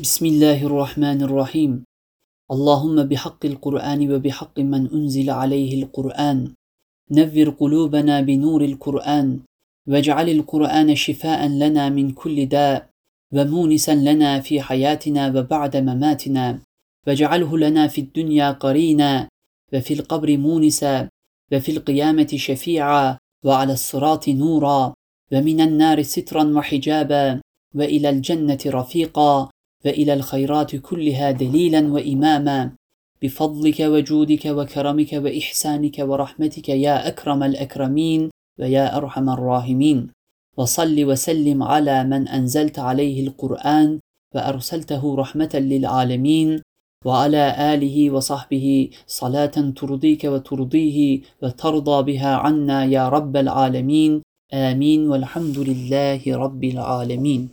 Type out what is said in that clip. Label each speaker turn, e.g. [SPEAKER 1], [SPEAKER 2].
[SPEAKER 1] بسم الله الرحمن الرحيم. اللهم بحق القرآن وبحق من أنزل عليه القرآن. نذر قلوبنا بنور القرآن. واجعل القرآن شفاء لنا من كل داء. ومونسا لنا في حياتنا وبعد مماتنا. واجعله لنا في الدنيا قرينا. وفي القبر مونسا. وفي القيامة شفيعا. وعلى الصراط نورا. ومن النار سترا وحجابا. وإلى الجنة رفيقا. وإلى الخيرات كلها دليلا وإماما. بفضلك وجودك وكرمك وإحسانك ورحمتك يا أكرم الأكرمين ويا أرحم الراحمين. وصل وسلم على من أنزلت عليه القرآن وأرسلته رحمة للعالمين. وعلى آله وصحبه صلاة ترضيك وترضيه وترضى بها عنا يا رب العالمين. آمين والحمد لله رب العالمين.